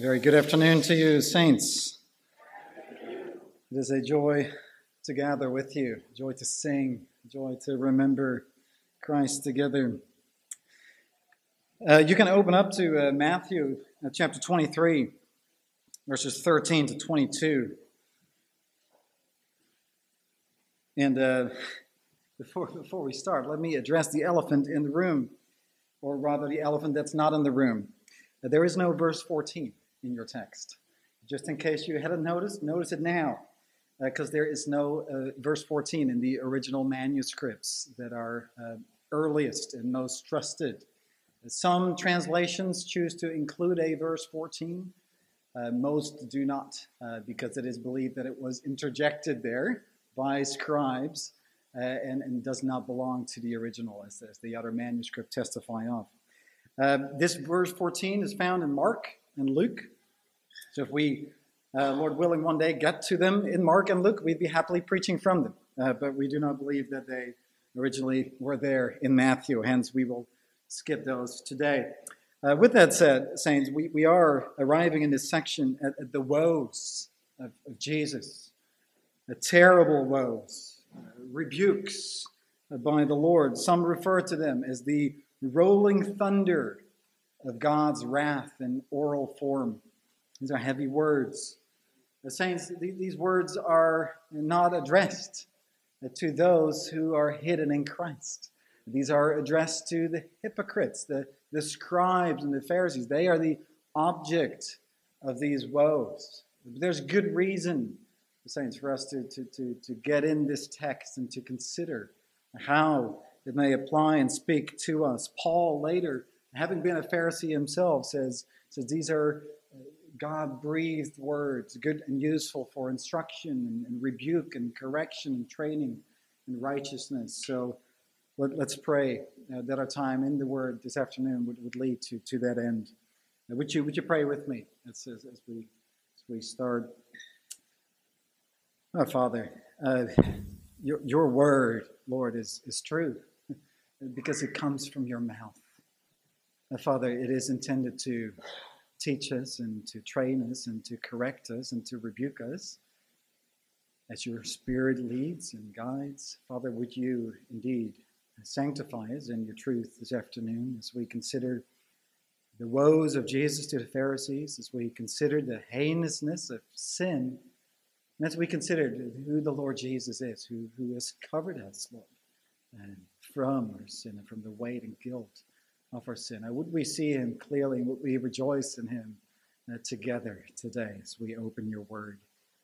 Very good afternoon to you, saints. It is a joy to gather with you, joy to sing, joy to remember Christ together. Uh, you can open up to uh, Matthew uh, chapter 23, verses 13 to 22. And uh, before, before we start, let me address the elephant in the room, or rather, the elephant that's not in the room. There is no verse 14 in your text. Just in case you hadn't noticed, notice it now, because uh, there is no uh, verse 14 in the original manuscripts that are uh, earliest and most trusted. Some translations choose to include a verse 14. Uh, most do not, uh, because it is believed that it was interjected there by scribes uh, and, and, does not belong to the original, as, as the other manuscript testify of. this verse 14 is found in Mark and Luke. So if we, uh, Lord willing, one day get to them in Mark and Luke, we'd be happily preaching from them. Uh, but we do not believe that they originally were there in Matthew. Hence, we will skip those today. Uh, with that said, saints, we, we are arriving in this section at, at the woes of, of, Jesus, the terrible woes, uh, rebukes by the Lord. Some refer to them as the rolling thunder of God's wrath in oral form. These are heavy words. The saints, these words are not addressed to those who are hidden in Christ. These are addressed to the hypocrites, the, the scribes and the Pharisees. They are the object of these woes. There's good reason, the saints, for us to, to, to, to get in this text and to consider how it may apply and speak to us. Paul later having been a Pharisee himself, says, says these are God breathed words, good and useful for instruction and, and, rebuke and correction and training and righteousness. So let, us pray uh, that our time in the Word this afternoon would, would lead to, to that end. Uh, would, you, would you pray with me as, as, as we, as we start? Oh, Father, uh, your, your Word, Lord, is, is true because it comes from your mouth. Father, it is intended to teach us and to train us and to correct us and to rebuke us as your Spirit leads and guides. Father, would you indeed sanctify us in your truth this afternoon as we consider the woes of Jesus to the Pharisees, as we consider the heinousness of sin, and as we consider who the Lord Jesus is, who, who has covered us, Lord, from our sin and from the weight and guilt of our sin. I would we see him clearly, would we rejoice in him uh, together today as we open your word.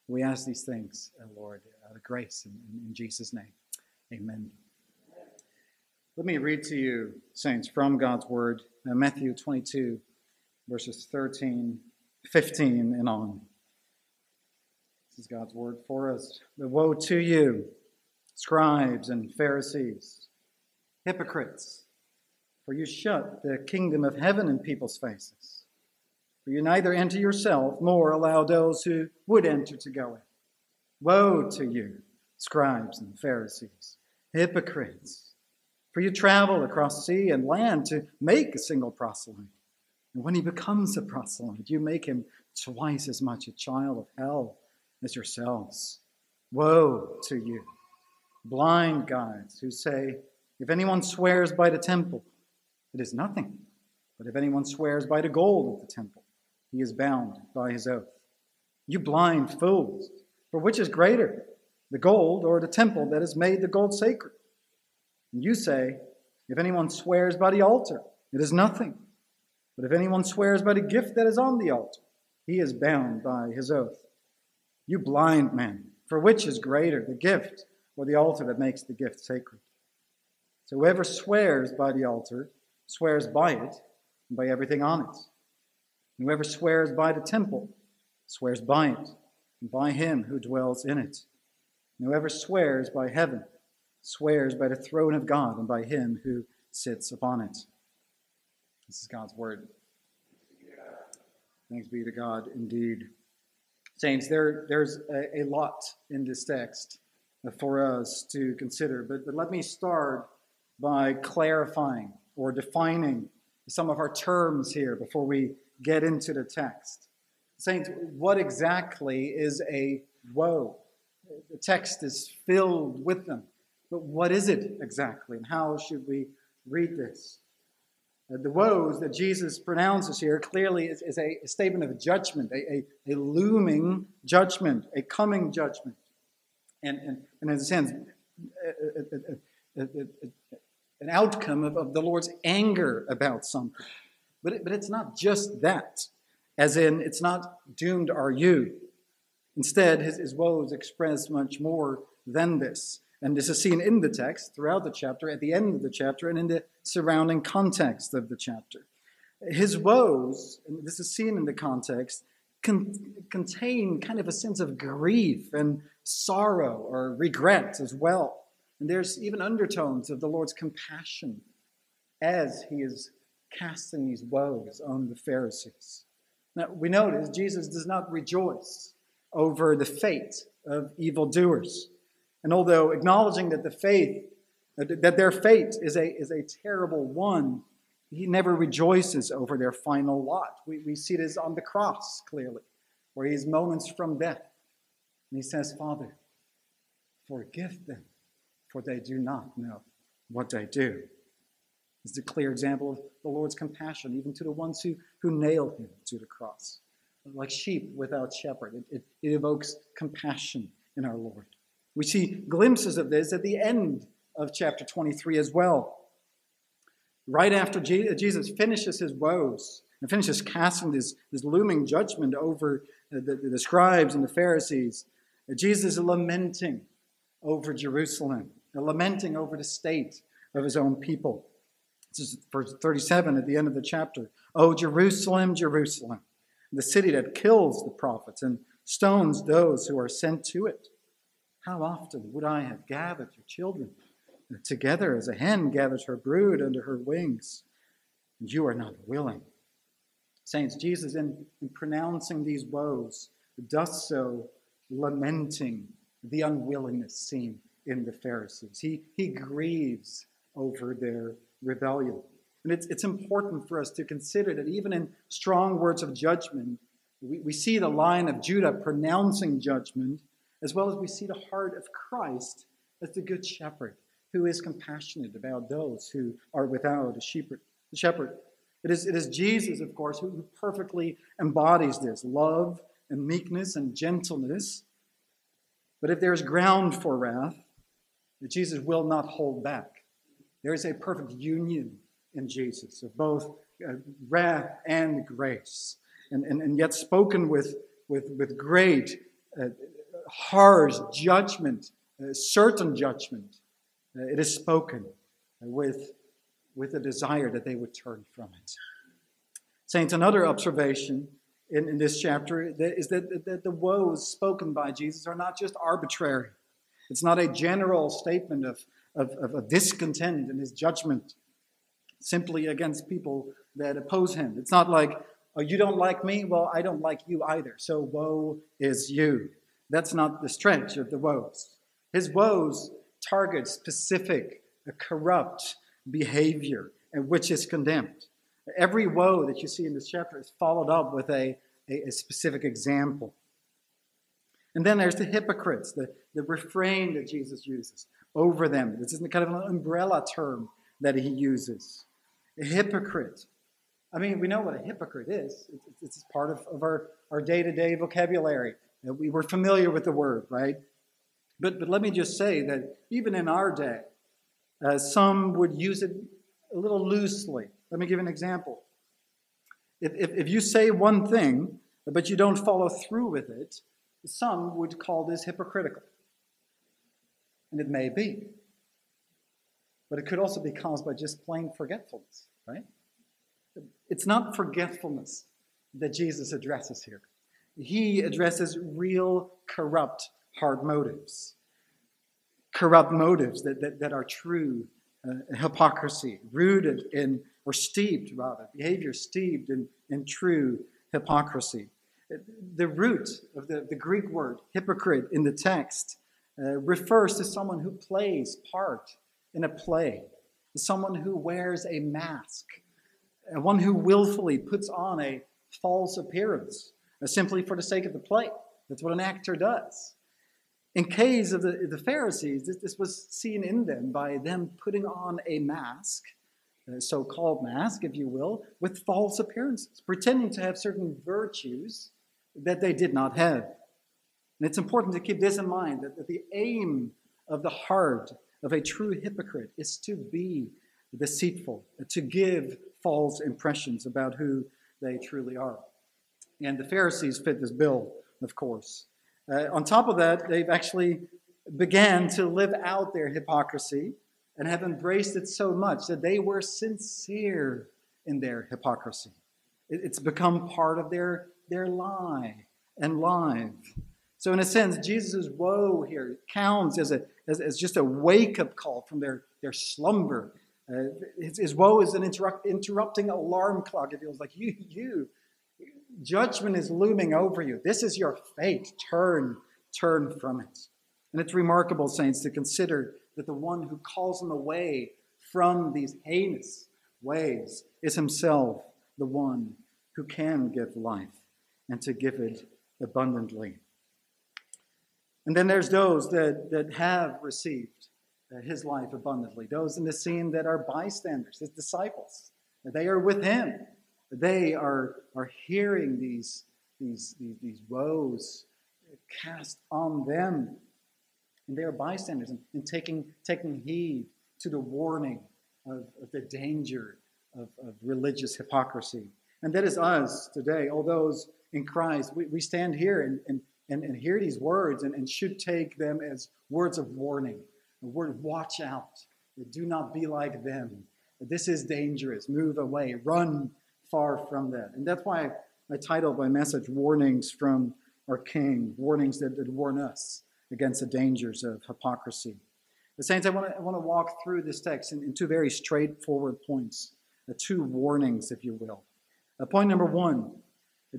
We ask these things, uh, Lord, out of grace in, in, in Jesus' name. Amen. Let me read to you, saints, from God's word, uh, Matthew 22, verses 13, 15, and on. This is God's word for us. But woe to you, scribes and Pharisees, hypocrites! For you shut the kingdom of heaven in people's faces. For you neither enter yourself nor allow those who would enter to go in. Woe to you, scribes and Pharisees, hypocrites! For you travel across sea and land to make a single proselyte. And when he becomes a proselyte, you make him twice as much a child of hell as yourselves. Woe to you, blind guides who say, If anyone swears by the temple, it is nothing. But if anyone swears by the gold of the temple, he is bound by his oath. You blind fools, for which is greater, the gold or the temple that has made the gold sacred? And you say, if anyone swears by the altar, it is nothing. But if anyone swears by the gift that is on the altar, he is bound by his oath. You blind men, for which is greater, the gift or the altar that makes the gift sacred? So whoever swears by the altar swears by it and by everything on it. And whoever swears by the temple swears by it and by him who dwells in it. And whoever swears by heaven swears by the throne of God and by him who sits upon it. This is God's word. Thanks be to God indeed. Saints, there, there's a, a lot in this text for us to consider, but, but let me start by clarifying or defining some of our terms here before we get into the text. Saints, what exactly is a woe? The text is filled with them. But what is it exactly, and how should we read this? Uh, the woes that Jesus pronounces here clearly is, is a, statement of judgment, a, a, a, looming judgment, a coming judgment. And, and, and in a sense, uh, uh, uh, an outcome of, of the Lord's anger about something. But, it, but it's not just that, as in, it's not doomed are you. Instead, his, his woes express much more than this. And this is seen in the text throughout the chapter, at the end of the chapter, and in the surrounding context of the chapter. His woes, and this is seen in the context, con- contain kind of a sense of grief and sorrow or regret as well. And there's even undertones of the Lord's compassion as he is casting these woes on the Pharisees. Now, we notice Jesus does not rejoice over the fate of evildoers. And although acknowledging that the faith, that their fate is a, is a terrible one, he never rejoices over their final lot. We, we see this on the cross clearly, where he is moments from death. And he says, Father, forgive them, for they do not know what they do. It's a clear example of the Lord's compassion, even to the ones who, who nailed him to the cross. Like sheep without shepherd, it, it, it evokes compassion in our Lord. We see glimpses of this at the end of chapter 23 as well. Right after Jesus finishes his woes and finishes casting this, this looming judgment over the, the, the scribes and the Pharisees, Jesus is lamenting over Jerusalem, lamenting over the state of his own people. This is verse 37 at the end of the chapter. Oh, Jerusalem, Jerusalem, the city that kills the prophets and stones those who are sent to it. How often would I have gathered your children together as a hen gathers her brood under her wings, and you are not willing? Saints, Jesus, in, in pronouncing these woes, does so lamenting the unwillingness seen in the Pharisees. He, he grieves over their rebellion. And it's, it's important for us to consider that even in strong words of judgment, we, we see the Lion of Judah pronouncing judgment, as well as we see the heart of Christ as the good shepherd who is compassionate about those who are without a shepherd. shepherd. It is, it is Jesus, of course, who, perfectly embodies this love and meekness and gentleness. But if there's ground for wrath, Jesus will not hold back. There is a perfect union in Jesus of both uh, wrath and grace, and, and, and yet spoken with, with, with great, uh, harsh judgment, uh, certain judgment. Uh, it is spoken with, with a desire that they would turn from it. Saints, another observation in, in this chapter is that, that the woes spoken by Jesus are not just arbitrary. It's not a general statement of, of, of, of discontent in his judgment simply against people that oppose him. It's not like, oh, you don't like me? Well, I don't like you either. So woe is you. That's not the stretch of the woes. His woes target specific, uh, corrupt behavior, and which is condemned. Every woe that you see in this chapter is followed up with a, a, a specific example. And then there's the hypocrites, the, the refrain that Jesus uses over them. This is kind of an umbrella term that he uses. A hypocrite. I mean, we know what a hypocrite is. It's, it's part of, of our, our day-to-day vocabulary. We were familiar with the word, right? But, but let me just say that even in our day, uh, some would use it a little loosely. Let me give an example. If, if, if you say one thing, but you don't follow through with it, some would call this hypocritical. And it may be. But it could also be caused by just plain forgetfulness, right? It's not forgetfulness that Jesus addresses here. He addresses real corrupt hard motives. Corrupt motives that, that, that are true uh, hypocrisy, rooted in, or steeped rather, behavior steeped in, in true hypocrisy. The root of the, the Greek word hypocrite in the text uh, refers to someone who plays part in a play, someone who wears a mask, one who willfully puts on a false appearance, uh, simply for the sake of the play. That's what an actor does. In case of the, the Pharisees, this, this was seen in them by them putting on a mask, a so called mask, if you will, with false appearances, pretending to have certain virtues that they did not have. And it's important to keep this in mind that, the aim of the heart of a true hypocrite is to be deceitful, to give false impressions about who they truly are. And the Pharisees fit this bill, of course. Uh, on top of that, they've actually began to live out their hypocrisy and have embraced it so much that they were sincere in their hypocrisy. It, it's become part of their, their lie and life. So, in a sense, Jesus' woe here counts as, a, as, as just a wake up call from their, their slumber. Uh, his, his, woe is an interrupt, interrupting alarm clock. It feels like you, you, judgment is looming over you. This is your fate. Turn, turn from it. And it's remarkable, saints, to consider that the one who calls them away from these heinous ways is himself the one who can give life and to give it abundantly. And then there's those that, that have received uh, his life abundantly, those in the scene that are bystanders, his disciples. They are with him. They are, are hearing these, these, these, these woes cast on them. And they are bystanders and, and taking, taking heed to the warning of, of the danger of, of religious hypocrisy. And that is us today, all those in Christ. We, we stand here and, and and, and hear these words and, and should take them as words of warning. A word, watch out. Do not be like them. This is dangerous. Move away. Run far from that. And that's why I titled my message Warnings from Our King, warnings that, that warn us against the dangers of hypocrisy. The Saints, I want to, I want to walk through this text in, in two very straightforward points, uh, two warnings, if you will. Uh, point number one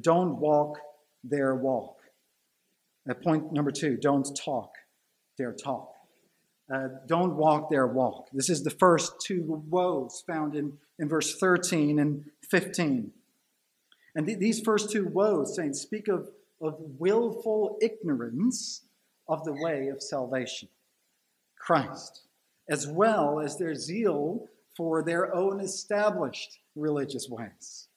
don't walk their walk. Uh, point number two don't talk their talk. Uh, don't walk their walk. This is the first two woes found in, in verse 13 and 15. And th- these first two woes, saints, speak of, of willful ignorance of the way of salvation, Christ, as well as their zeal for their own established religious ways.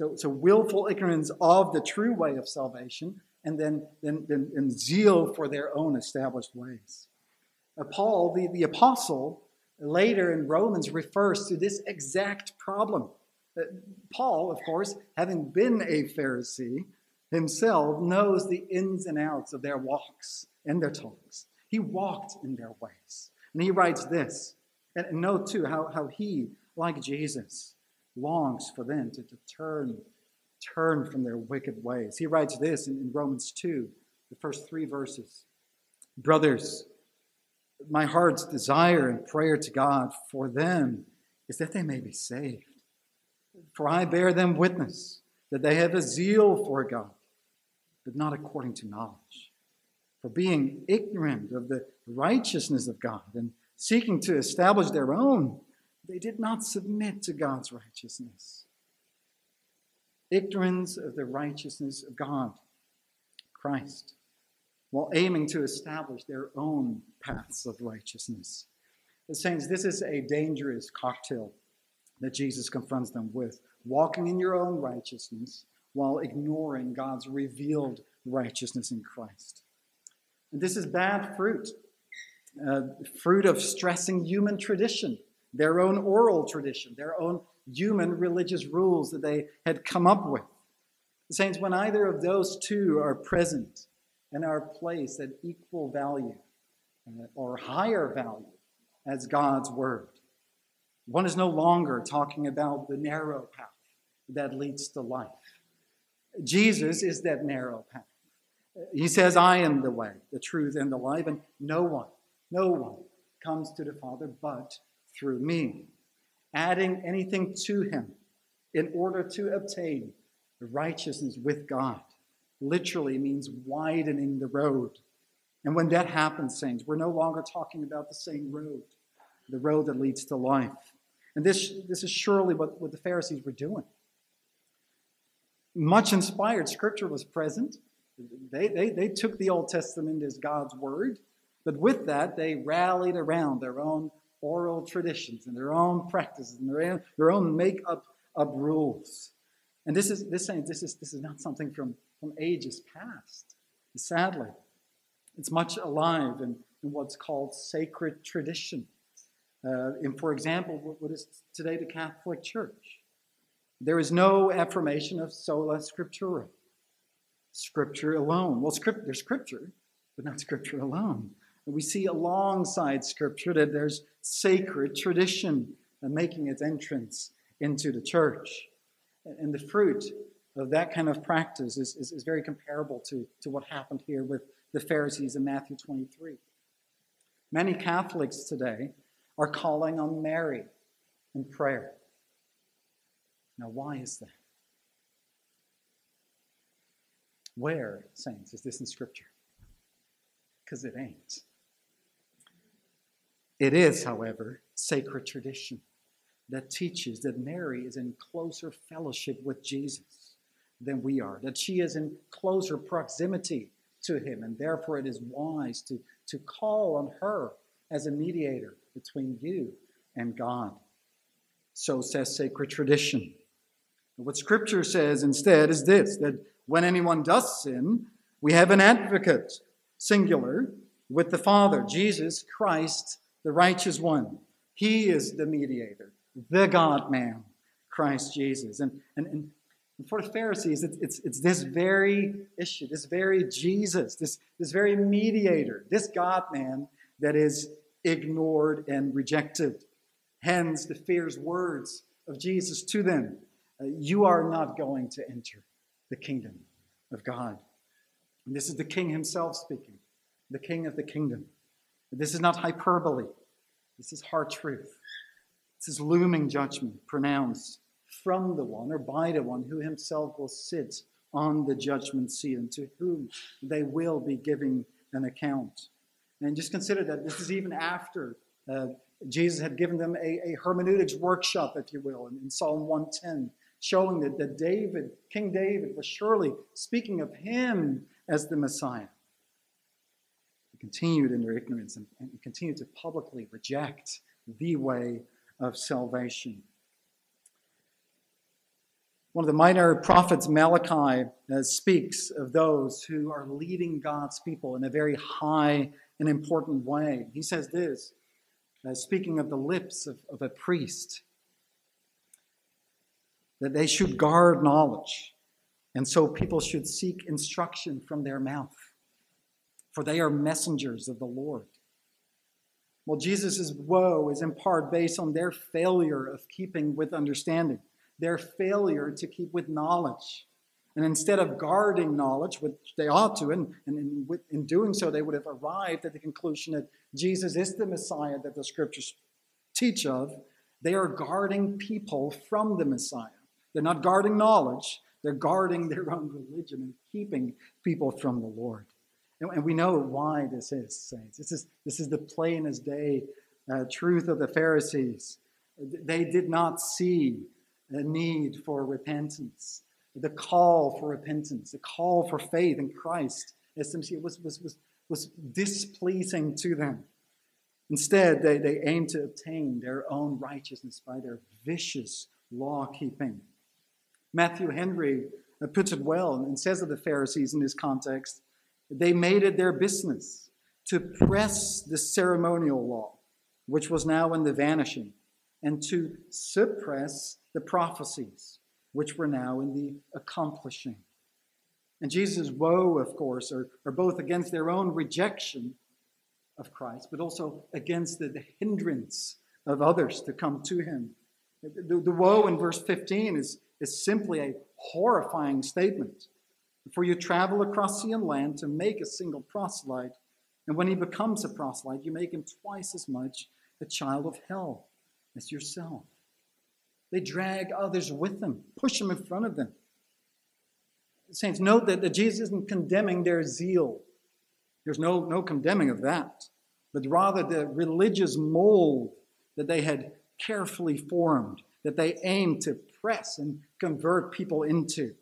So, so willful ignorance of the true way of salvation and then, then, then and zeal for their own established ways. Paul, the, the apostle, later in Romans refers to this exact problem. Uh, Paul, of course, having been a Pharisee himself, knows the ins and outs of their walks and their talks. He walked in their ways. And he writes this. And note, too, how, how he, like Jesus, longs for them to, to turn turn from their wicked ways. He writes this in, in Romans 2, the first three verses Brothers, my heart's desire and prayer to God for them is that they may be saved. For I bear them witness that they have a zeal for God, but not according to knowledge. For being ignorant of the righteousness of God and seeking to establish their own, they did not submit to God's righteousness ignorance of the righteousness of God, Christ, while aiming to establish their own paths of righteousness. The saints, this is a dangerous cocktail that Jesus confronts them with. Walking in your own righteousness while ignoring God's revealed righteousness in Christ. And this is bad fruit, uh, fruit of stressing human tradition, their own oral tradition, their own human religious rules that they had come up with. The saints, when either of those two are present and are placed at equal value or higher value as God's word, one is no longer talking about the narrow path that leads to life. Jesus is that narrow path. He says, I am the way, the truth, and the life, and no one, no one comes to the Father but through me adding anything to him in order to obtain righteousness with God. Literally means widening the road. And when that happens, saints, we're no longer talking about the same road, the road that leads to life. And this, this is surely what, what the Pharisees were doing. Much inspired scripture was present. They, they, they took the Old Testament as God's word, but with that, they rallied around their own oral traditions and their own practices and their own, their own make up of rules. And this is this saying this is this is not something from, from ages past. Sadly, it's much alive in, in what's called sacred tradition. Uh, in, for example, what is today the Catholic Church? There is no affirmation of sola scriptura, scripture alone. Well, script, there's scripture, but not scripture alone. We see alongside scripture that there's sacred tradition making its entrance into the church. And the fruit of that kind of practice is, is, is, very comparable to, to what happened here with the Pharisees in Matthew 23. Many Catholics today are calling on Mary in prayer. Now, why is that? Where, saints, is this in Scripture? Because it ain't. It is, however, sacred tradition that teaches that Mary is in closer fellowship with Jesus than we are, that she is in closer proximity to him, and therefore it is wise to, to call on her as a mediator between you and God. So says sacred tradition. What Scripture says instead is this that when anyone does sin, we have an advocate, singular, with the Father, Jesus Christ the righteous one. He is the mediator, the God man, Christ Jesus. And, and, and for the Pharisees, it's, it's, it's this very issue, this very Jesus, this, this very mediator, this God man that is ignored and rejected. Hence the fierce words of Jesus to them uh, You are not going to enter the kingdom of God. And this is the king himself speaking, the king of the kingdom. This is not hyperbole. This is hard truth. This is looming judgment pronounced from the one or by the one who himself will sit on the judgment seat and to whom they will be giving an account. And just consider that this is even after uh, Jesus had given them a, a, hermeneutics workshop, if you will, in, in Psalm 110, showing that, that David, King David, was surely speaking of him as the Messiah continued in their ignorance and, and continued to publicly reject the way of salvation. One of the minor prophets, Malachi, uh, speaks of those who are leading God's people in a very high and important way. He says this, uh, speaking of the lips of, of a priest, that they should guard knowledge, and so people should seek instruction from their mouth for they are messengers of the Lord. Well, Jesus' woe is in part based on their failure of keeping with understanding, their failure to keep with knowledge. And instead of guarding knowledge, which they ought to, and, and in, in doing so, they would have arrived at the conclusion that Jesus is the Messiah that the scriptures teach of, they are guarding people from the Messiah. They're not guarding knowledge, they're guarding their own religion and keeping people from the Lord. And we know why this is, saints. This is, this is the plain as day uh, truth of the Pharisees. They did not see a need for repentance, the call for repentance, the call for faith in Christ as was, was, was, was displeasing to them. Instead, they, they aimed to obtain their own righteousness by their vicious law keeping. Matthew Henry uh, puts it well and says of the Pharisees in this context they made it their business to press the ceremonial law, which was now in the vanishing, and to suppress the prophecies, which were now in the accomplishing. And Jesus' woe, of course, are, are both against their own rejection of Christ, but also against the, the hindrance of others to come to him. The, the woe in verse 15 is, is simply a horrifying statement. For you travel across sea and land to make a single proselyte, and when he becomes a proselyte, you make him twice as much a child of hell as yourself. They drag others with them, push them in front of them. Saints, note that, Jesus isn't condemning their zeal. There's no, no condemning of that, but rather the religious mold that they had carefully formed, that they aimed to press and convert people into.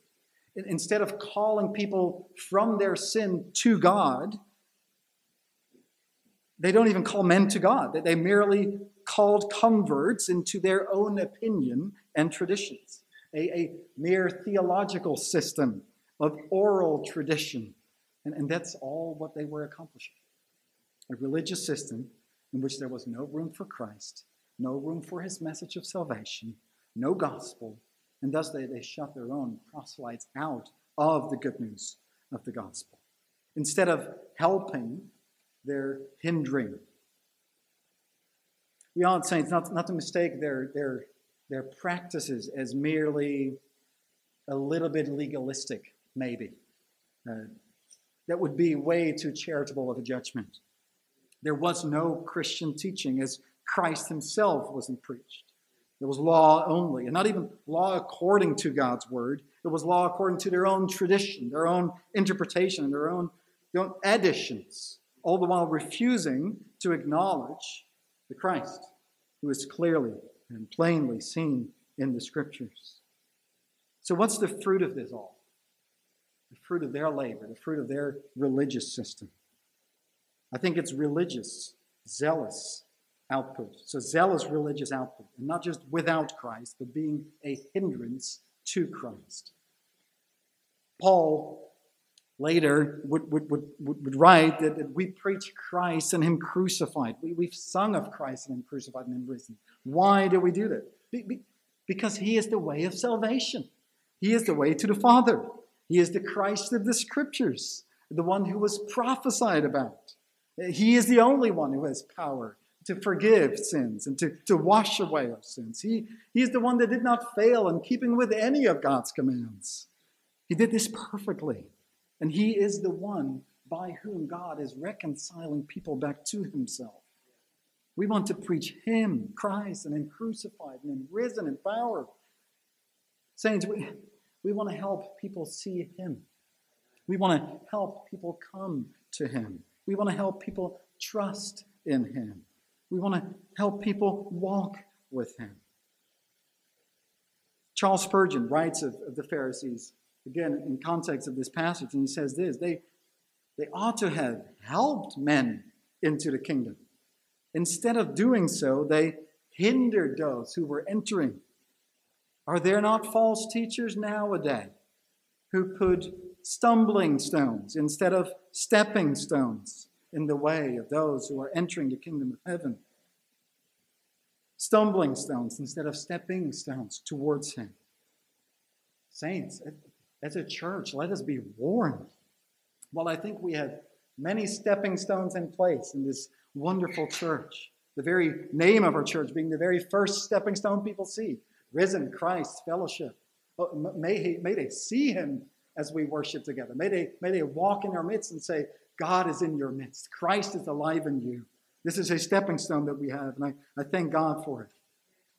Instead of calling people from their sin to God, they don't even call men to God. They merely called converts into their own opinion and traditions, a, a mere theological system of oral tradition. And, and that's all what they were accomplishing a religious system in which there was no room for Christ, no room for his message of salvation, no gospel, and thus they, they shut their own proselytes out of the good news of the gospel. Instead of helping, they're hindering. We ought, saints, not, not to mistake their, their, their practices as merely a little bit legalistic, maybe. Uh, that would be way too charitable of a judgment. There was no Christian teaching as Christ himself wasn't preached. There was law only, and not even law according to God's word. It was law according to their own tradition, their own interpretation, their own, their own additions, all the while refusing to acknowledge the Christ who is clearly and plainly seen in the scriptures. So, what's the fruit of this all? The fruit of their labor, the fruit of their religious system. I think it's religious, zealous output. So, zealous religious output, and not just without Christ, but being a hindrance to Christ. Paul later would, would, would, would write that, that we preach Christ and Him crucified. We, we've sung of Christ and Him crucified and Him risen. Why do we do that? Be, be, because He is the way of salvation, He is the way to the Father, He is the Christ of the Scriptures, the one who was prophesied about. He is the only one who has power to forgive sins and to, to wash away our sins. He, is the one that did not fail in keeping with any of God's commands. He did this perfectly. And he is the one by whom God is reconciling people back to himself. We want to preach him, Christ, and him crucified and him risen in power. Saints, we, we want to help people see him. We want to help people come to him. We want to help people trust in him. We want to help people walk with him. Charles Spurgeon writes of, of the Pharisees again, in context of this passage, and he says this they, they ought to have helped men into the kingdom. Instead of doing so, they hindered those who were entering. Are there not false teachers nowadays who put stumbling stones instead of stepping stones in the way of those who are entering the kingdom of heaven? Stumbling stones instead of stepping stones towards Him. Saints, as a church, let us be warned. Well, I think we have many stepping stones in place in this wonderful church. The very name of our church being the very first stepping stone people see risen Christ fellowship. Oh, may, he, may they see him as we worship together. May they, may they walk in our midst and say, God is in your midst. Christ is alive in you. This is a stepping stone that we have, and I, I thank God for it.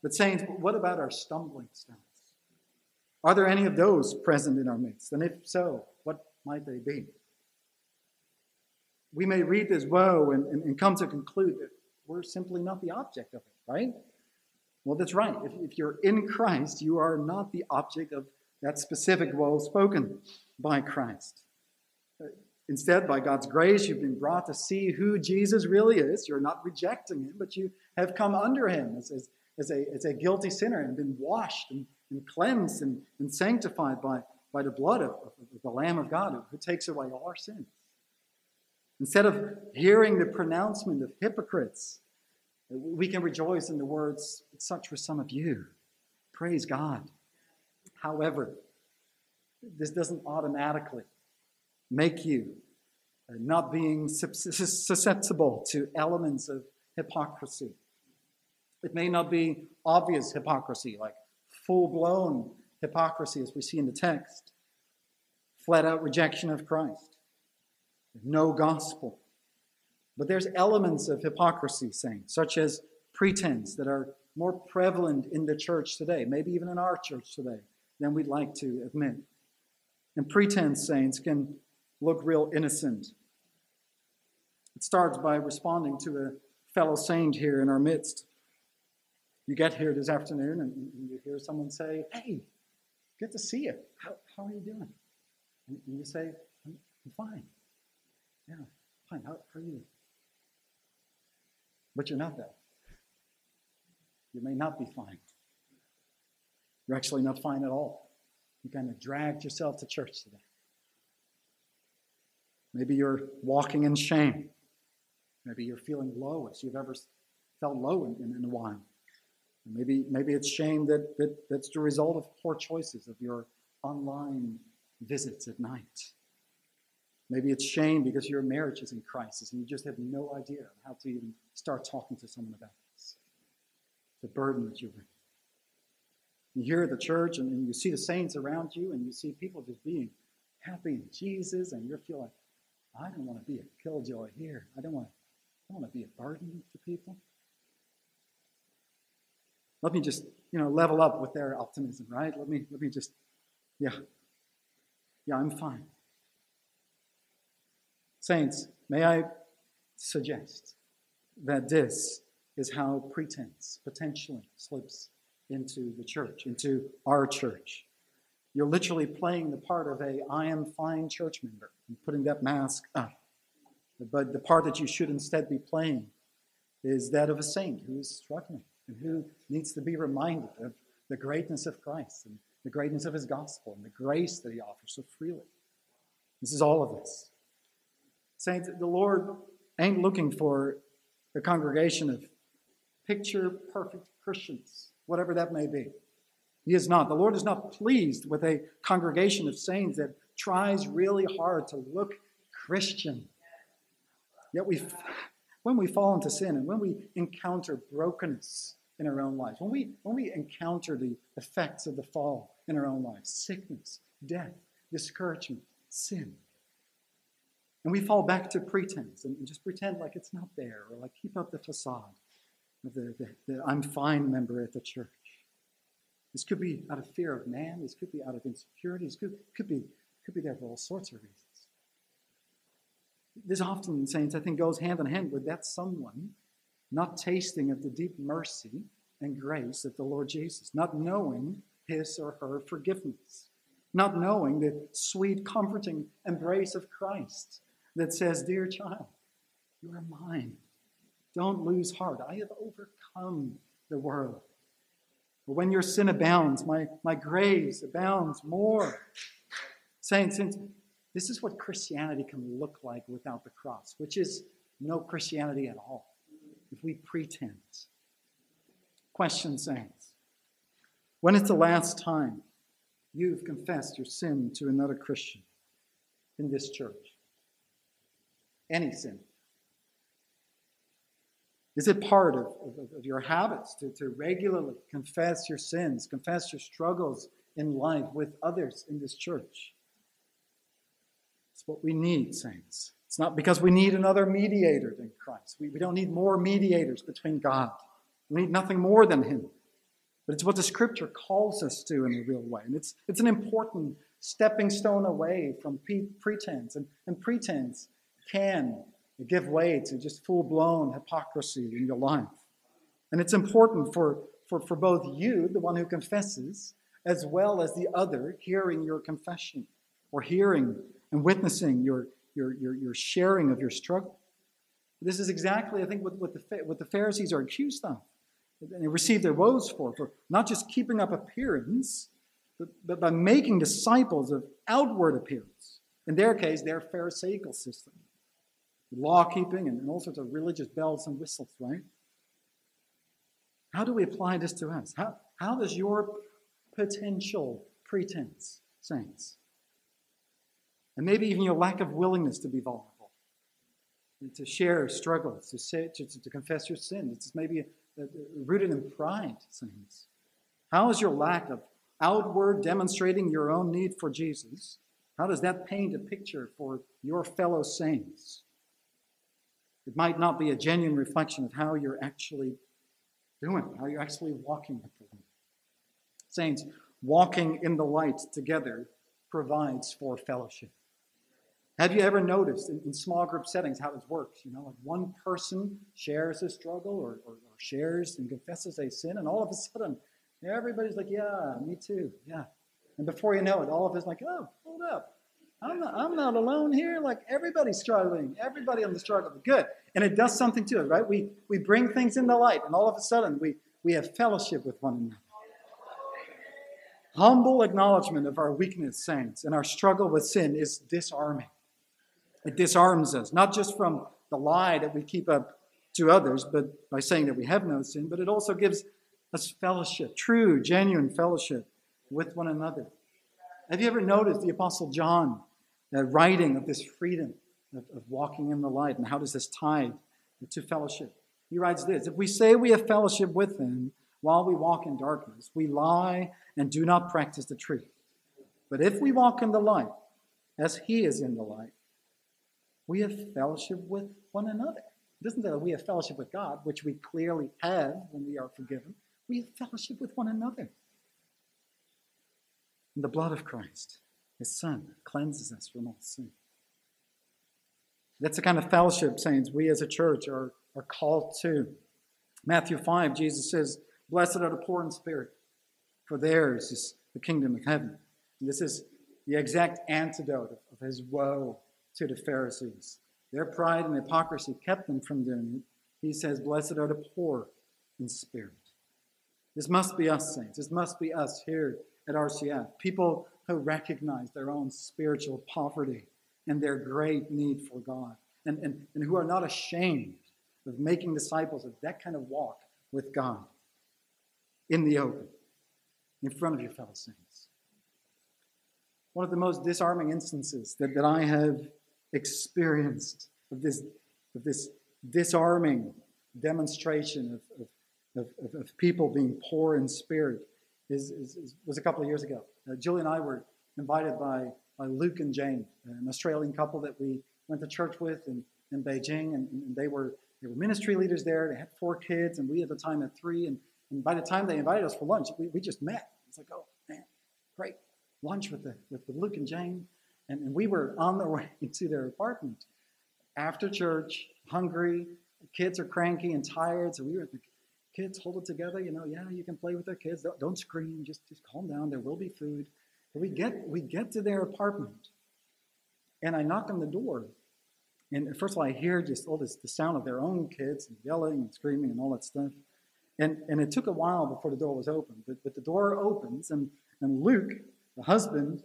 But, saints, what about our stumbling stones? Are there any of those present in our midst? And if so, what might they be? We may read this woe and, and, and come to conclude that we're simply not the object of it, right? Well, that's right. If, if you're in Christ, you are not the object of that specific woe spoken by Christ. Instead, by God's grace, you've been brought to see who Jesus really is. You're not rejecting him, but you have come under him as, as, as, a, as a guilty sinner and been washed and and cleansed and, and sanctified by, by the blood of, of, of the Lamb of God who takes away all our sins. Instead of hearing the pronouncement of hypocrites, we can rejoice in the words, such were some of you. Praise God. However, this doesn't automatically make you uh, not being susceptible to elements of hypocrisy. It may not be obvious hypocrisy, like full blown hypocrisy, as we see in the text. Flat out rejection of Christ. No gospel. But there's elements of hypocrisy, saints, such as pretense that are more prevalent in the church today, maybe even in our church today, than we'd like to admit. And pretense, saints, can look real innocent. It starts by responding to a fellow saint here in our midst you get here this afternoon and you hear someone say, Hey, good to see you. How, how are you doing? And you say, I'm, I'm fine. Yeah, fine. How, how are you? But you're not that. You may not be fine. You're actually not fine at all. You kind of dragged yourself to church today. Maybe you're walking in shame. Maybe you're feeling low as you've ever felt low in, in, in a while. Maybe, maybe it's shame that, that that's the result of poor choices of your online visits at night. Maybe it's shame because your marriage is in crisis and you just have no idea how to even start talking to someone about this. The burden that you bring. You hear the church and, and you see the saints around you and you see people just being happy in Jesus and you're feeling, I don't want to be a killjoy here. I don't want to, I don't want to be a burden to people. Let me just, you know, level up with their optimism, right? Let me, let me just, yeah, yeah, I'm fine. Saints, may I suggest that this is how pretense potentially slips into the church, into our church. You're literally playing the part of a I am fine church member and putting that mask up. But the part that you should instead be playing is that of a saint who is struggling and who needs to be reminded of the greatness of Christ and the greatness of his gospel and the grace that he offers so freely. This is all of this. Saints, the Lord ain't looking for a congregation of picture perfect Christians, whatever that may be. He is not. The Lord is not pleased with a congregation of saints that tries really hard to look Christian. Yet we, when we fall into sin and when we encounter brokenness in our own lives, when we, when we encounter the effects of the fall in our own lives, sickness, death, discouragement, sin, and we fall back to pretense and just pretend like it's not there or like keep up the facade of the, the, the I'm fine member at the church. This could be out of fear of man. This could be out of insecurity. This could, could, be, could be there for all sorts of reasons. This often, saints, I think, goes hand in hand with that someone not tasting of the deep mercy and grace of the Lord Jesus, not knowing his or her forgiveness, not knowing the sweet, comforting embrace of Christ that says, Dear child, you are mine. Don't lose heart. I have overcome the world. But when your sin abounds, my, my grace abounds more. Saints, this is what Christianity can look like without the cross, which is no Christianity at all, if we pretend. Question, saints. When is the last time you've confessed your sin to another Christian in this church? Any sin. Is it part of, of, of, your habits to, to regularly confess your sins, confess your struggles in life with others in this church? It's what we need, saints. It's not because we need another mediator than Christ. We, we don't need more mediators between God. We need nothing more than Him. But it's what the Scripture calls us to in a real way. And it's, it's an important stepping stone away from pretense. And, and pretense can give way to just full blown hypocrisy in your life. And it's important for, for, for both you, the one who confesses, as well as the other hearing your confession or hearing and witnessing your, your, your, your sharing of your struggle. This is exactly, I think, what, what, the, what the Pharisees are accused of. And they receive their woes for, for not just keeping up appearance, but, but by making disciples of outward appearance. In their case, their Pharisaical system law keeping and, all sorts of religious bells and whistles, right? How do we apply this to us? How, how does your potential pretense, saints, and maybe even your lack of willingness to be vulnerable, and to share struggles, to, say, to, to confess your sin, it's maybe rooted in pride, saints. How is your lack of outward demonstrating your own need for Jesus? How does that paint a picture for your fellow saints? It might not be a genuine reflection of how you're actually doing, how you're actually walking with the Lord. Saints, walking in the light together provides for fellowship. Have you ever noticed in, in, small group settings how this works? You know, like one person shares a struggle or, or, or shares and confesses a sin, and all of a sudden, everybody's like, yeah, me too, yeah. And before you know it, all of us like, oh, hold up. I'm not, I'm not alone here. Like everybody's struggling. Everybody on the struggle. Good. And it does something to it, right? We, we bring things into light, and all of a sudden we, we have fellowship with one another. Humble acknowledgement of our weakness, saints, and our struggle with sin is disarming. It disarms us, not just from the lie that we keep up to others, but by saying that we have no sin, but it also gives us fellowship, true, genuine fellowship with one another. Have you ever noticed the Apostle John uh, writing of this freedom of, of walking in the light and how does this tie to fellowship? He writes this If we say we have fellowship with him while we walk in darkness, we lie and do not practice the truth. But if we walk in the light, as he is in the light, we have fellowship with one another. It doesn't that we have fellowship with God, which we clearly have when we are forgiven. We have fellowship with one another. And the blood of Christ, his Son, cleanses us from all sin. That's the kind of fellowship, saints, we as a church are, are called to. Matthew 5, Jesus says, Blessed are the poor in spirit, for theirs is the kingdom of heaven. And this is the exact antidote of his woe to the Pharisees. Their pride and hypocrisy kept them from doing it. He says, Blessed are the poor in spirit. This must be us, saints. This must be us here at RCF. People who recognize their own spiritual poverty and their great need for God, and, and, and who are not ashamed of making disciples of that kind of walk with God in the open, in front of your fellow saints. One of the most disarming instances that, that I have experienced of this, of this disarming demonstration of, of, of, of people being poor in spirit is, is, is, was a couple of years ago. Uh, Julie and I were invited by, by Luke and Jane, an Australian couple that we went to church with in, in Beijing, and, and they were they were ministry leaders there. They had four kids, and we at the time had three. And, and by the time they invited us for lunch, we, we just met. It's like, oh man, great lunch with the with, Luke and Jane. And, and we were on the way to their apartment after church, hungry. Kids are cranky and tired. So we were the kids hold it together. You know, yeah, you can play with their kids. Don't, don't scream. Just just calm down. There will be food. We get we get to their apartment, and I knock on the door. And first of all, I hear just all this the sound of their own kids and yelling and screaming and all that stuff. And, and it took a while before the door was open. But, but the door opens, and, and Luke, the husband,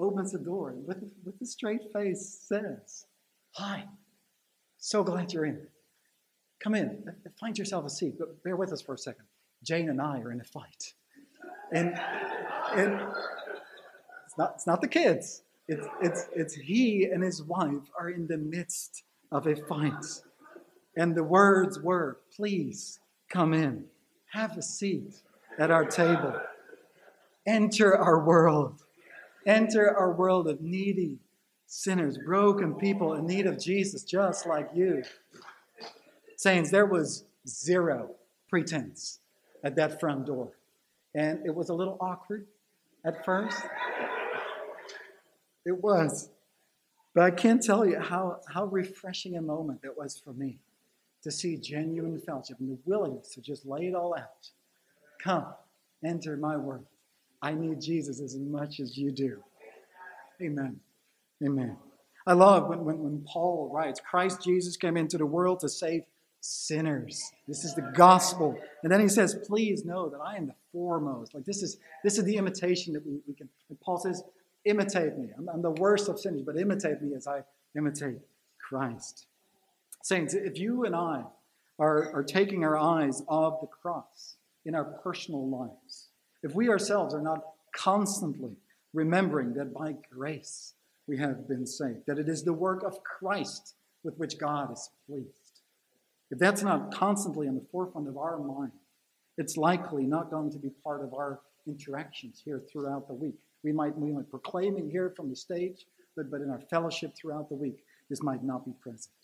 opens the door and with, with a straight face says, Hi, so glad you're in. Come in, find yourself a seat, but bear with us for a second. Jane and I are in a fight. And, and not, it's not the kids, it's, it's, it's he and his wife are in the midst of a fight. And the words were, Please come in, have a seat at our table, enter our world enter our world of needy sinners, broken people in need of Jesus, just like you. Saints, there was zero pretense at that front door. And it was a little awkward at first. It was. But I can't tell you how, how refreshing a moment that was for me to see genuine fellowship and the willingness to just lay it all out. Come, enter my world. I need Jesus as much as you do. Amen. Amen. I love when, when, when Paul writes, Christ Jesus came into the world to save sinners. This is the gospel. And then he says, please know that I am the foremost. Like this is this is the imitation that we, we can. Paul says, imitate me. I'm, I'm the worst of sinners, but imitate me as I imitate Christ. Saints, if you and I are, are taking our eyes off the cross in our personal lives, if we ourselves are not constantly remembering that by grace we have been saved, that it is the work of Christ with which God is pleased. If that's not constantly in the forefront of our mind, it's likely not going to be part of our interactions here throughout the week. We might, we might proclaim it here from the stage, but, but in our fellowship throughout the week, this might not be present.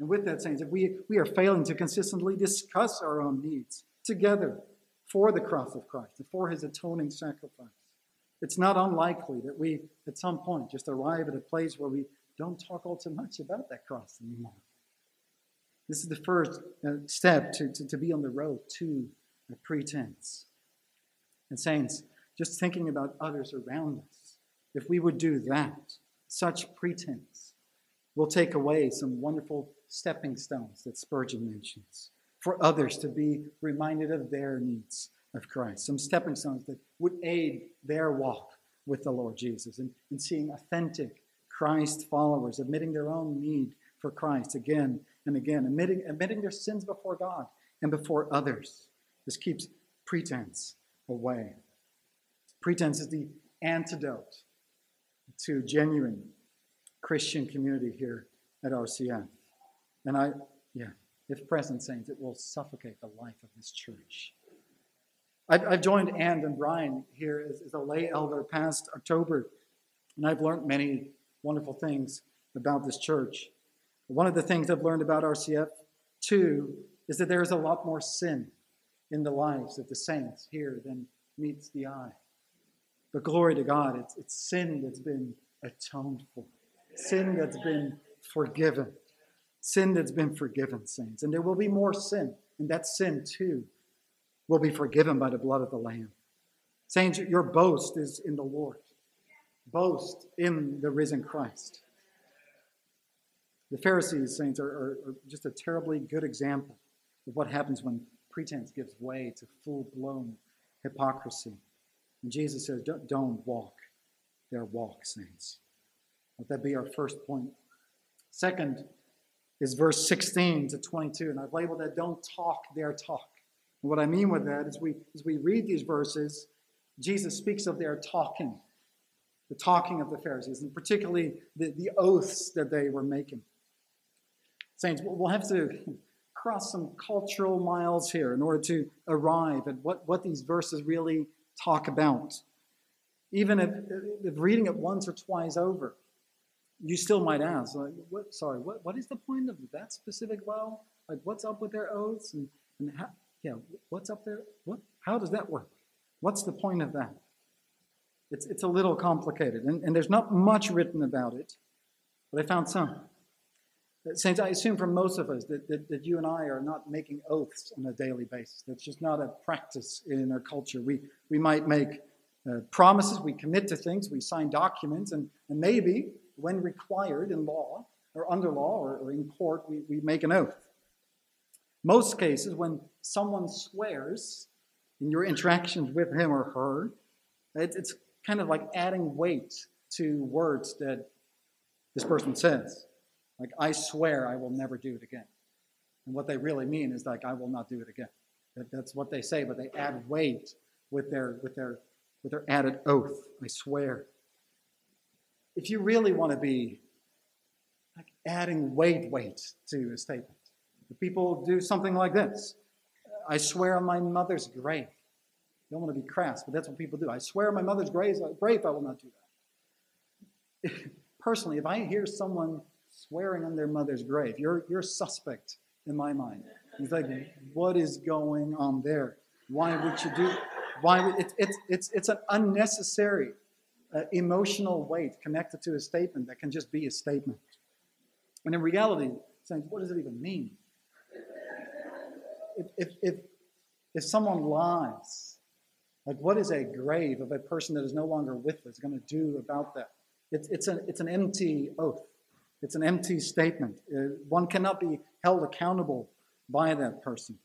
And with that, saints, if we, we are failing to consistently discuss our own needs together for the cross of Christ and for his atoning sacrifice, it's not unlikely that we, at some point, just arrive at a place where we don't talk all too much about that cross anymore. This is the first uh, step to, to, to be on the road to a pretense. And, saints, just thinking about others around us, if we would do that, such pretense will take away some wonderful stepping stones that Spurgeon mentions for others to be reminded of their needs of Christ. Some stepping stones that would aid their walk with the Lord Jesus and, and seeing authentic Christ followers admitting their own need for Christ again and again, admitting, admitting their sins before God and before others. This keeps pretense away. Pretense is the antidote to genuine Christian community here at RCF. And I, yeah, if present saints, it will suffocate the life of this church. I've, I've joined Ann and Brian here as, as a lay elder past October, and I've learned many wonderful things about this church. One of the things I've learned about RCF, too, is that there is a lot more sin in the lives of the saints here than meets the eye. But glory to God, it's, it's sin that's been atoned for, sin that's been forgiven, sin that's been forgiven, saints. And there will be more sin, and that sin, too, will be forgiven by the blood of the Lamb. Saints, your boast is in the Lord, boast in the risen Christ. The Pharisees, saints, are, are, are just a terribly good example of what happens when pretense gives way to full blown hypocrisy. And Jesus says, don't, walk their walk, saints. Let that be our first point. Second is verse 16 to 22, and I've labeled that don't talk their talk. And what I mean with that is we, as we read these verses, Jesus speaks of their talking, the talking of the Pharisees, and particularly the, the oaths that they were making. Saints, we'll have to cross some cultural miles here in order to arrive at what, what these verses really talk about. Even if, if reading it once or twice over, you still might ask, like, what, sorry, what, what is the point of that specific vow? Like, what's up with their oaths? And, and how, yeah, what's up there? What, how does that work? What's the point of that? It's, it's a little complicated, and, and there's not much written about it, but I found some. Saints, I assume for most of us that, that, that, you and I are not making oaths on a daily basis. That's just not a practice in our culture. We, we might make uh, promises, we commit to things, we sign documents, and, and maybe when required in law or under law or, or in court, we, we make an oath. Most cases, when someone swears in your interactions with him or her, it, it's kind of like adding weight to words that this person says. Like, I swear I will never do it again. And what they really mean is like, I will not do it again. That, that's what they say, but they add weight with their, with, their, with their added oath. I swear. If you really want to be like adding weight, weight to a statement, people do something like this I swear on my mother's grave. You don't want to be crass, but that's what people do. I swear on my mother's grave, grave I will not do that. Personally, if I hear someone swearing on their mother's grave. You're, you're suspect in my mind. He's like, what is going on there? Why would you do? Why would, it, it's it's it's an unnecessary uh, emotional weight connected to a statement that can just be a statement. And in reality, saying, what does it even mean? If, if, if, if someone lies, like what is a grave of a person that is no longer with us going to do about that? It's, it's, an, it's an empty oath. It's an empty statement. Uh, one cannot be held accountable by that person.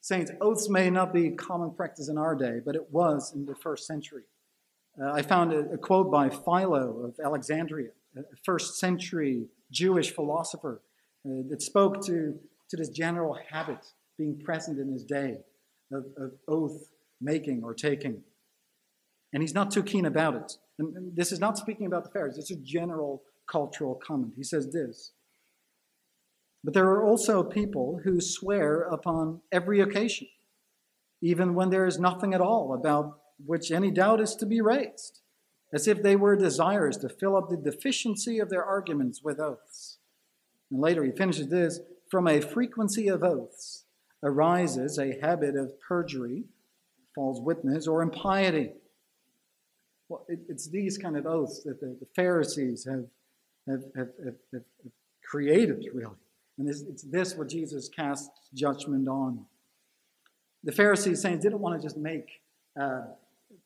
Saints, oaths may not be common practice in our day, but it was in the first century. Uh, I found a, a, quote by Philo of Alexandria, a first century Jewish philosopher, uh, that spoke to, to this general habit being present in his day of, of oath making or taking. And he's not too keen about it. And, and this is not speaking about the Pharisees, it's a general cultural comment. He says this But there are also people who swear upon every occasion, even when there is nothing at all about which any doubt is to be raised, as if they were desirous to fill up the deficiency of their arguments with oaths. And later he finishes this from a frequency of oaths arises a habit of perjury, false witness, or impiety. Well, it, it's these kind of oaths that the Pharisees have have, have, have, have created, really. And this, it's this what Jesus casts judgment on. The Pharisees, saints, didn't want to just make uh,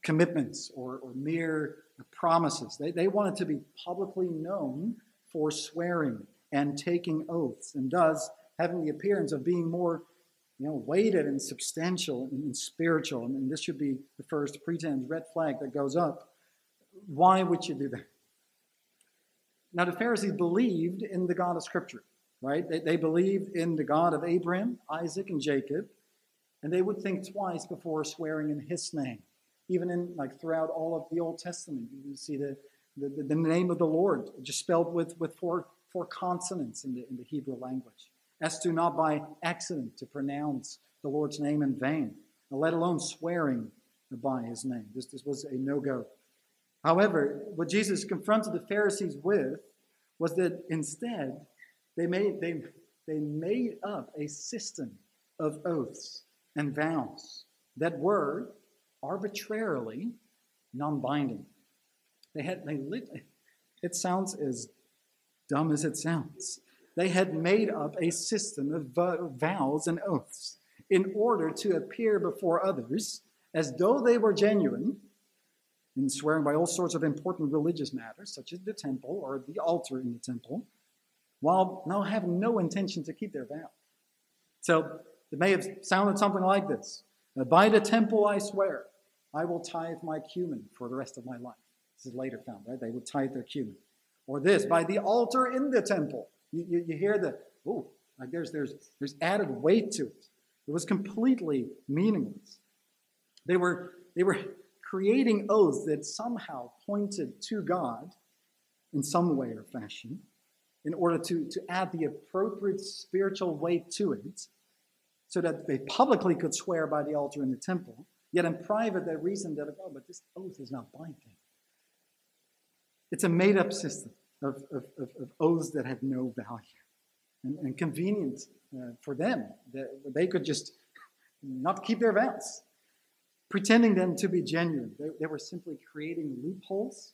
commitments or, or mere promises. They, they wanted to be publicly known for swearing and taking oaths, and thus having the appearance of being more you know, weighted and substantial and spiritual. And this should be the first pretense, red flag that goes up. Why would you do that? Now, the Pharisees believed in the God of Scripture, right? They, they believed in the God of Abraham, Isaac, and Jacob, and they would think twice before swearing in his name. Even in, like, throughout all of the Old Testament, you see the, the, the name of the Lord just spelled with, with four, four consonants in the, in the Hebrew language as to not by accident to pronounce the Lord's name in vain, let alone swearing by his name. This, this was a no go. However, what Jesus confronted the Pharisees with was that instead they made, they, they made up a system of oaths and vows that were arbitrarily non binding. They had, they lit, it sounds as dumb as it sounds. They had made up a system of vows and oaths in order to appear before others as though they were genuine in swearing by all sorts of important religious matters, such as the temple or the altar in the temple, while now having no intention to keep their vow. So it may have sounded something like this By the temple I swear, I will tithe my cumin for the rest of my life. This is later found, right? They would tithe their cumin. Or this, by the altar in the temple, you, you, you hear the, oh, like there's, there's, there's added weight to it. It was completely meaningless. They were, they were creating oaths that somehow pointed to God in some way or fashion in order to, to add the appropriate spiritual weight to it so that they publicly could swear by the altar in the temple, yet in private they reasoned that, oh, but this oath is not binding. It's a made up system of, of, of, of oaths that had no value and, and convenient uh, for them. That they could just not keep their vows, pretending them to be genuine. They, they were simply creating loopholes,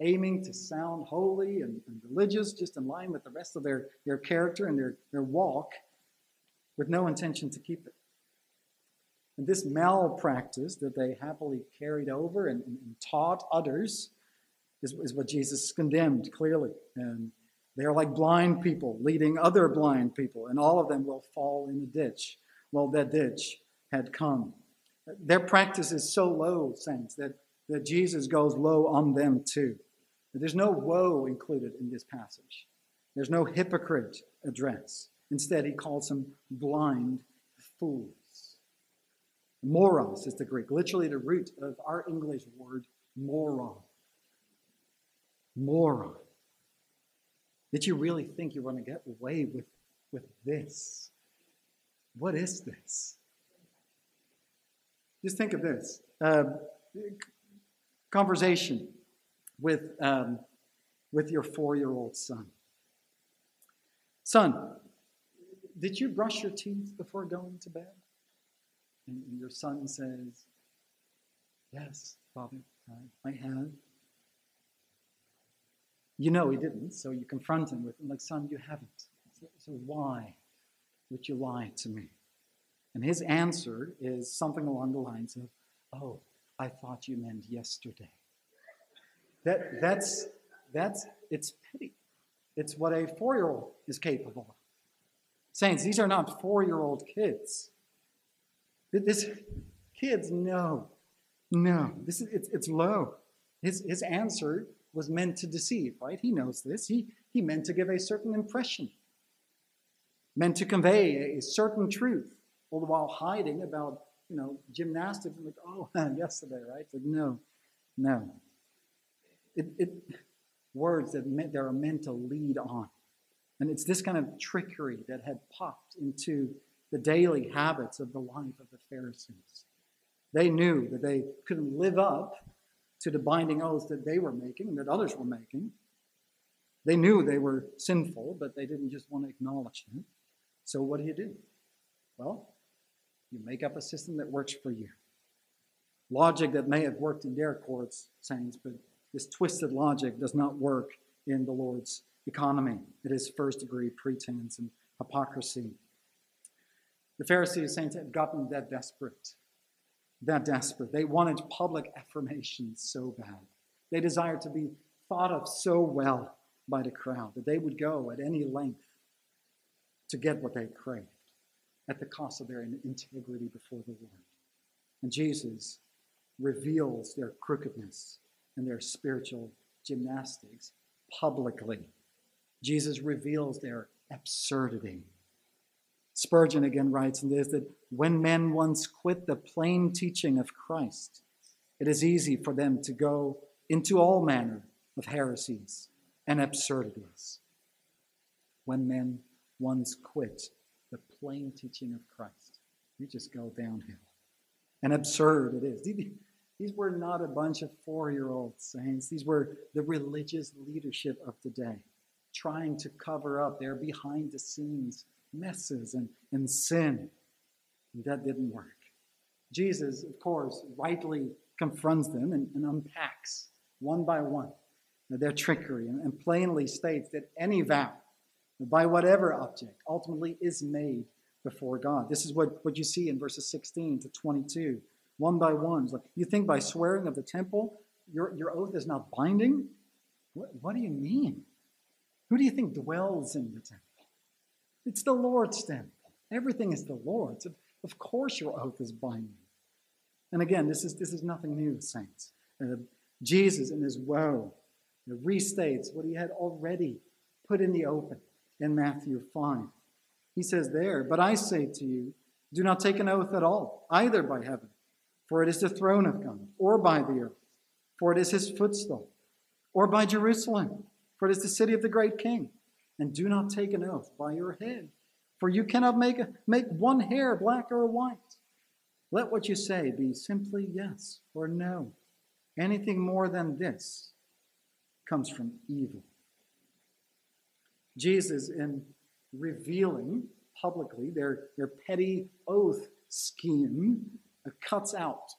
aiming to sound holy and, and religious, just in line with the rest of their, their character and their, their walk, with no intention to keep it. And this malpractice that they happily carried over and, and, and taught others is, is what Jesus condemned clearly. And they are like blind people leading other blind people, and all of them will fall in the ditch. Well, that ditch had come. Their practice is so low, saints, that, that Jesus goes low on them too. There's no woe included in this passage. There's no hypocrite address. Instead, he calls them blind fools. Moros is the Greek, literally the root of our English word moron moron. Did you really think you were going to get away with, with this? What is this? Just think of this uh, conversation with, um, with your four year old son. Son, did you brush your teeth before going to bed? And your son says, Yes, Father, I, have. You know he didn't, so you confront him with, like, son, you haven't. So why would you lie to me? And his answer is something along the lines of, oh, I thought you meant yesterday. That, that's, that's, it's pity. It's what a four year old is capable of. Saints, these are not four year old kids. This, kids, no, no, this is, it's, it's low. His, his answer was meant to deceive, right? He knows this. He, he meant to give a certain impression, meant to convey a, certain truth, all the while hiding about, you know, gymnastics. Like, oh, yesterday, right? But no, no. It, it, words that, meant, are meant to lead on. And it's this kind of trickery that had popped into the daily habits of the life of the Pharisees. They knew that they couldn't live up to the binding oaths that they were making that others were making. They knew they were sinful, but they didn't just want to acknowledge it. So what do you do? Well, you make up a system that works for you. Logic that may have worked in their courts, saints, but this twisted logic does not work in the Lord's economy. It is first degree pretense and hypocrisy. The Pharisees, saints, had gotten that desperate that desperate. They wanted public affirmation so bad. They desired to be thought of so well by the crowd that they would go at any length to get what they craved at the cost of their integrity before the Lord. And Jesus reveals their crookedness and their spiritual gymnastics publicly. Jesus reveals their absurdity. Spurgeon again writes in this that when men once quit the plain teaching of Christ, it is easy for them to go into all manner of heresies and absurdities. When men once quit plain teaching of Christ, you just go downhill. And absurd it is. These were not a bunch of four year old saints, these were the religious leadership of the day, trying to cover up their behind the scenes messes and, and sin. And that didn't work. Jesus, of course, rightly confronts them and, and unpacks one by one their trickery and, and plainly states that any vow, by whatever object, ultimately is made before God. This is what, what you see in verses 16 to 22, one by one. You think by swearing of the temple, your, your oath is not binding? What, what do you mean? Who do you think dwells in the temple? It's the Lord's temple. Everything is the Lord's. Of course, your oath is binding. And again, this is, this is nothing new, saints. Uh, Jesus, in his woe, restates what he had already put in the open in Matthew 5. He says there, But I say to you, do not take an oath at all, either by heaven, for it is the throne of God, or by the earth, for it is his footstool, or by Jerusalem, for it is the city of the great king. And do not take an oath by your head, for you cannot make, a, make one hair black or white. Let what you say be simply yes or no. Anything more than this comes from evil. Jesus, in revealing publicly their, their petty oath scheme, cuts out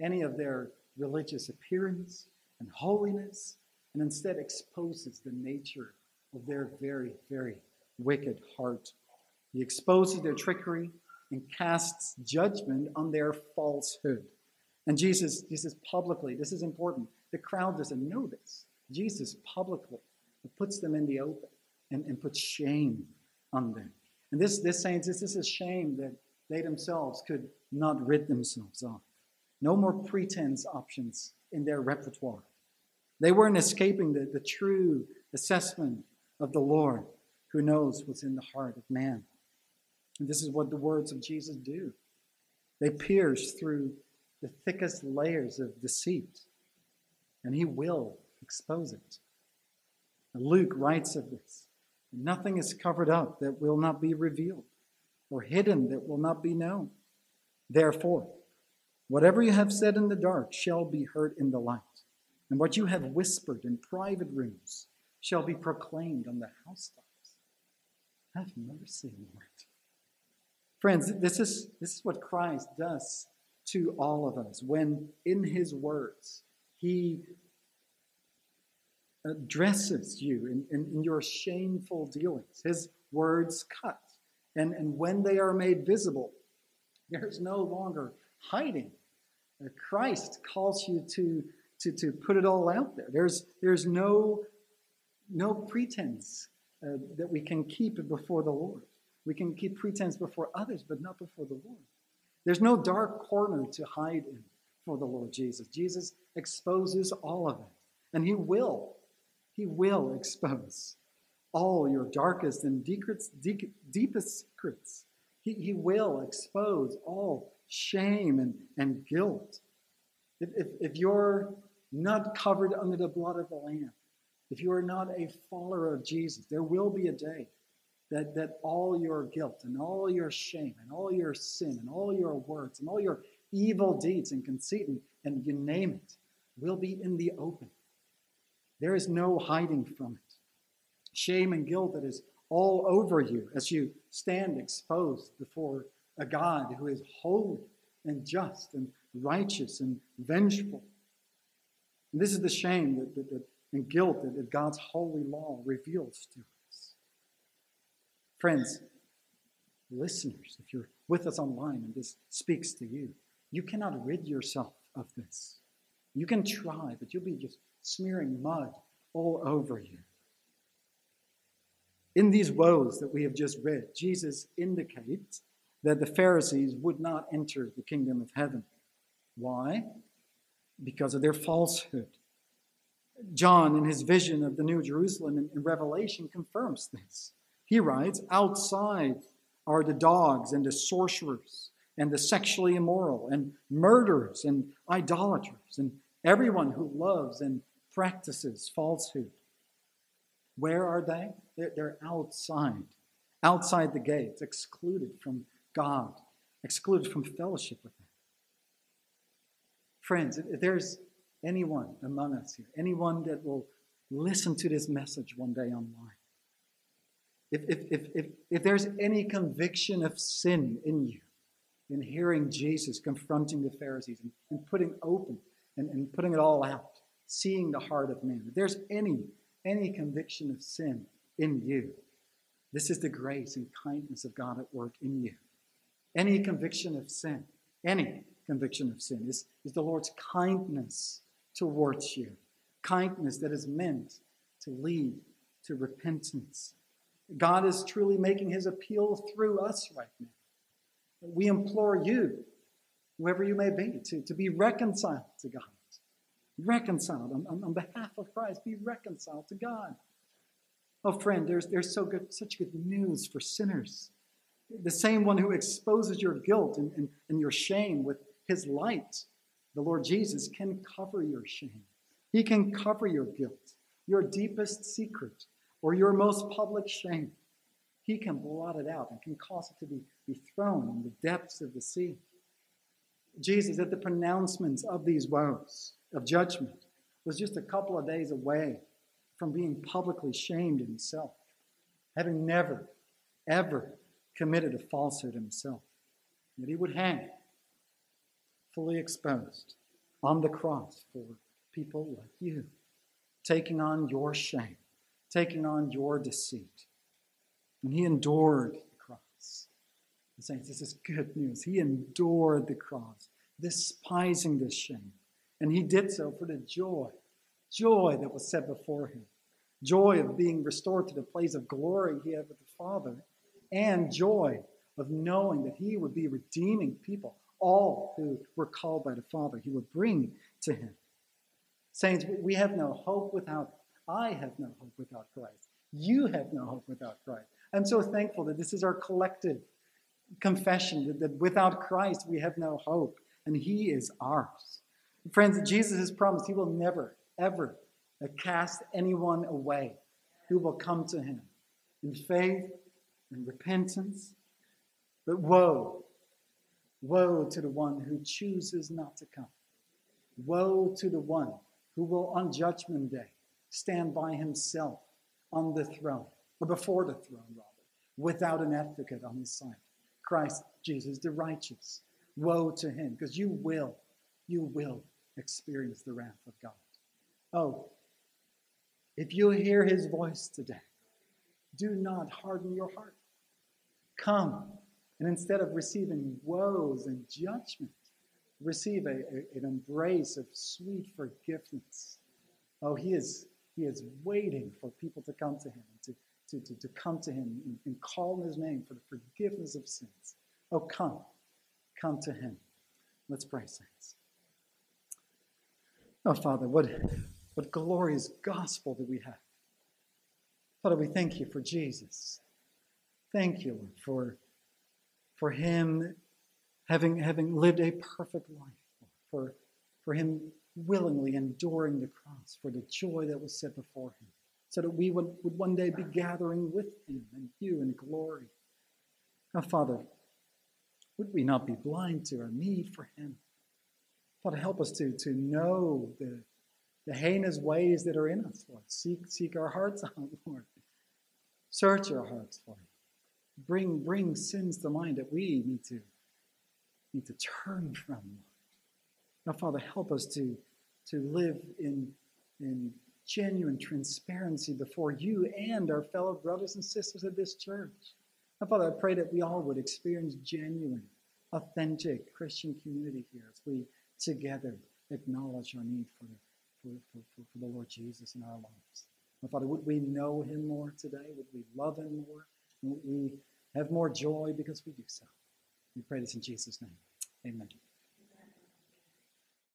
any of their religious appearance and holiness and instead exposes the nature of their very, very wicked heart. He exposes their trickery and casts judgment on their falsehood. And Jesus, Jesus publicly, this is important. The crowd doesn't know this. Jesus publicly puts them in the open and, and puts shame on them. And this, this saints, this is a shame that they themselves could not rid themselves of. No more pretense options in their repertoire. They weren't escaping the, the true assessment of the Lord who knows what's in the heart of man. And this is what the words of Jesus do. They pierce through the thickest layers of deceit, and he will expose it. Luke writes of this Nothing is covered up that will not be revealed, or hidden that will not be known. Therefore, whatever you have said in the dark shall be heard in the light, and what you have whispered in private rooms shall be proclaimed on the housetops. Have mercy, Lord. Friends, this is, this is what Christ does to all of us when, in his words, he addresses you in, in, in, your shameful dealings. His words cut. And, and when they are made visible, there's no longer hiding. Uh, Christ calls you to, to, to put it all out there. There's, there's no, no pretense uh, that we can keep before the Lord. We can keep pretense before others, but not before the Lord. There's no dark corner to hide in for the Lord Jesus. Jesus exposes all of it, and He will he will expose all your darkest and deepest secrets. He, he will expose all shame and, and guilt. If, if, if you're not covered under the blood of the Lamb, if you are not a follower of Jesus, there will be a day that, that all your guilt and all your shame and all your sin and all your words and all your evil deeds and conceit and, and you name it will be in the open. There is no hiding from it. Shame and guilt that is all over you as you stand exposed before a God who is holy and just and righteous and vengeful. And this is the shame that, that, that and guilt that, that God's holy law reveals to us. Friends, listeners, if you're with us online and this speaks to you, you cannot rid yourself of this. You can try, but you'll be just smearing mud all over you. In these woes that we have just read, Jesus indicates that the Pharisees would not enter the kingdom of heaven. Why? Because of their falsehood. John, in his vision of the New Jerusalem in, Revelation, confirms this. He writes, Outside are the dogs and the sorcerers and the sexually immoral and murderers and idolaters and everyone who loves and practices falsehood. Where are they? They're, outside, outside the gates, excluded from God, excluded from fellowship with Him. Friends, if there's anyone among us here, anyone that will listen to this message one day online, if, if, if, if, if there's any conviction of sin in you, in hearing Jesus confronting the Pharisees and, and putting open and, and putting it all out, seeing the heart of man, if there's any, any conviction of sin in you, this is the grace and kindness of God at work in you. Any conviction of sin, any conviction of sin is, is the Lord's kindness towards you. Kindness that is meant to lead to repentance God is truly making his appeal through us right now. We implore you, whoever you may be, to, to be reconciled to God. Reconciled on, on, on behalf of Christ. Be reconciled to God. Oh, friend, there's, there's so good, such good news for sinners. The same one who exposes your guilt and, and, and your shame with his light, the Lord Jesus, can cover your shame. He can cover your guilt, your deepest secret or your most public shame. He can blot it out and can cause it to be, be thrown in the depths of the sea. Jesus, at the pronouncements of these woes of judgment, was just a couple of days away from being publicly shamed himself, having never, ever committed a falsehood himself. That he would hang fully exposed on the cross for people like you, taking on your shame taking on your deceit. And he endured. Saints, this is good news. He endured the cross, despising the shame. And he did so for the joy, joy that was set before him. Joy of being restored to the place of glory he had with the Father, and joy of knowing that he would be redeeming people, all who were called by the Father, he would bring to him. Saints, we have no hope without I have no hope without Christ. You have no hope without Christ. I'm so thankful that this is our collective confession that, that without Christ we have no hope, and He is ours. Friends, Jesus has promised He will never, ever uh, cast anyone away who will come to Him in faith and repentance. But woe, woe to the one who chooses not to come. Woe to the one who will on Judgment Day stand by himself on the throne, or before the throne, rather, without an advocate on his side. Christ Jesus, the righteous. Woe to him, because you will, you will experience the wrath of God. Oh, if you hear his voice today, do not harden your heart. Come, and instead of receiving woes and judgment, receive a, a, an embrace of sweet forgiveness. Oh, he is he is waiting for people to come to him, and to, to, to, to come to him and, and call his name for the forgiveness of sins. Oh, come. Come to him. Let's pray, saints. Oh, Father, what, what glorious gospel that we have. Father, we thank you for Jesus. Thank you, Lord, for, for him having, having lived a perfect life, for, for him willingly enduring the cross for the joy that was set before him, so that we would, would one day be gathering with him and you in glory. Now, Father, would we not be blind to our need for him? Father, help us to, to know the, the heinous ways that are in us, Lord. Seek, seek our hearts out, Lord. Search our hearts, Lord. Bring, bring sins to mind that we need to, need to turn from, Lord. Now, Father, help us to, to live in, in genuine transparency before you and our fellow brothers and sisters of this church. Now, Father, I pray that we all would experience genuine, authentic Christian community here as we together acknowledge our need for for, for, for, for the Lord Jesus in our lives. My Father, would we know him more today? Would we love him more? Would we have more joy because we do so? We pray this in Jesus' name. Amen.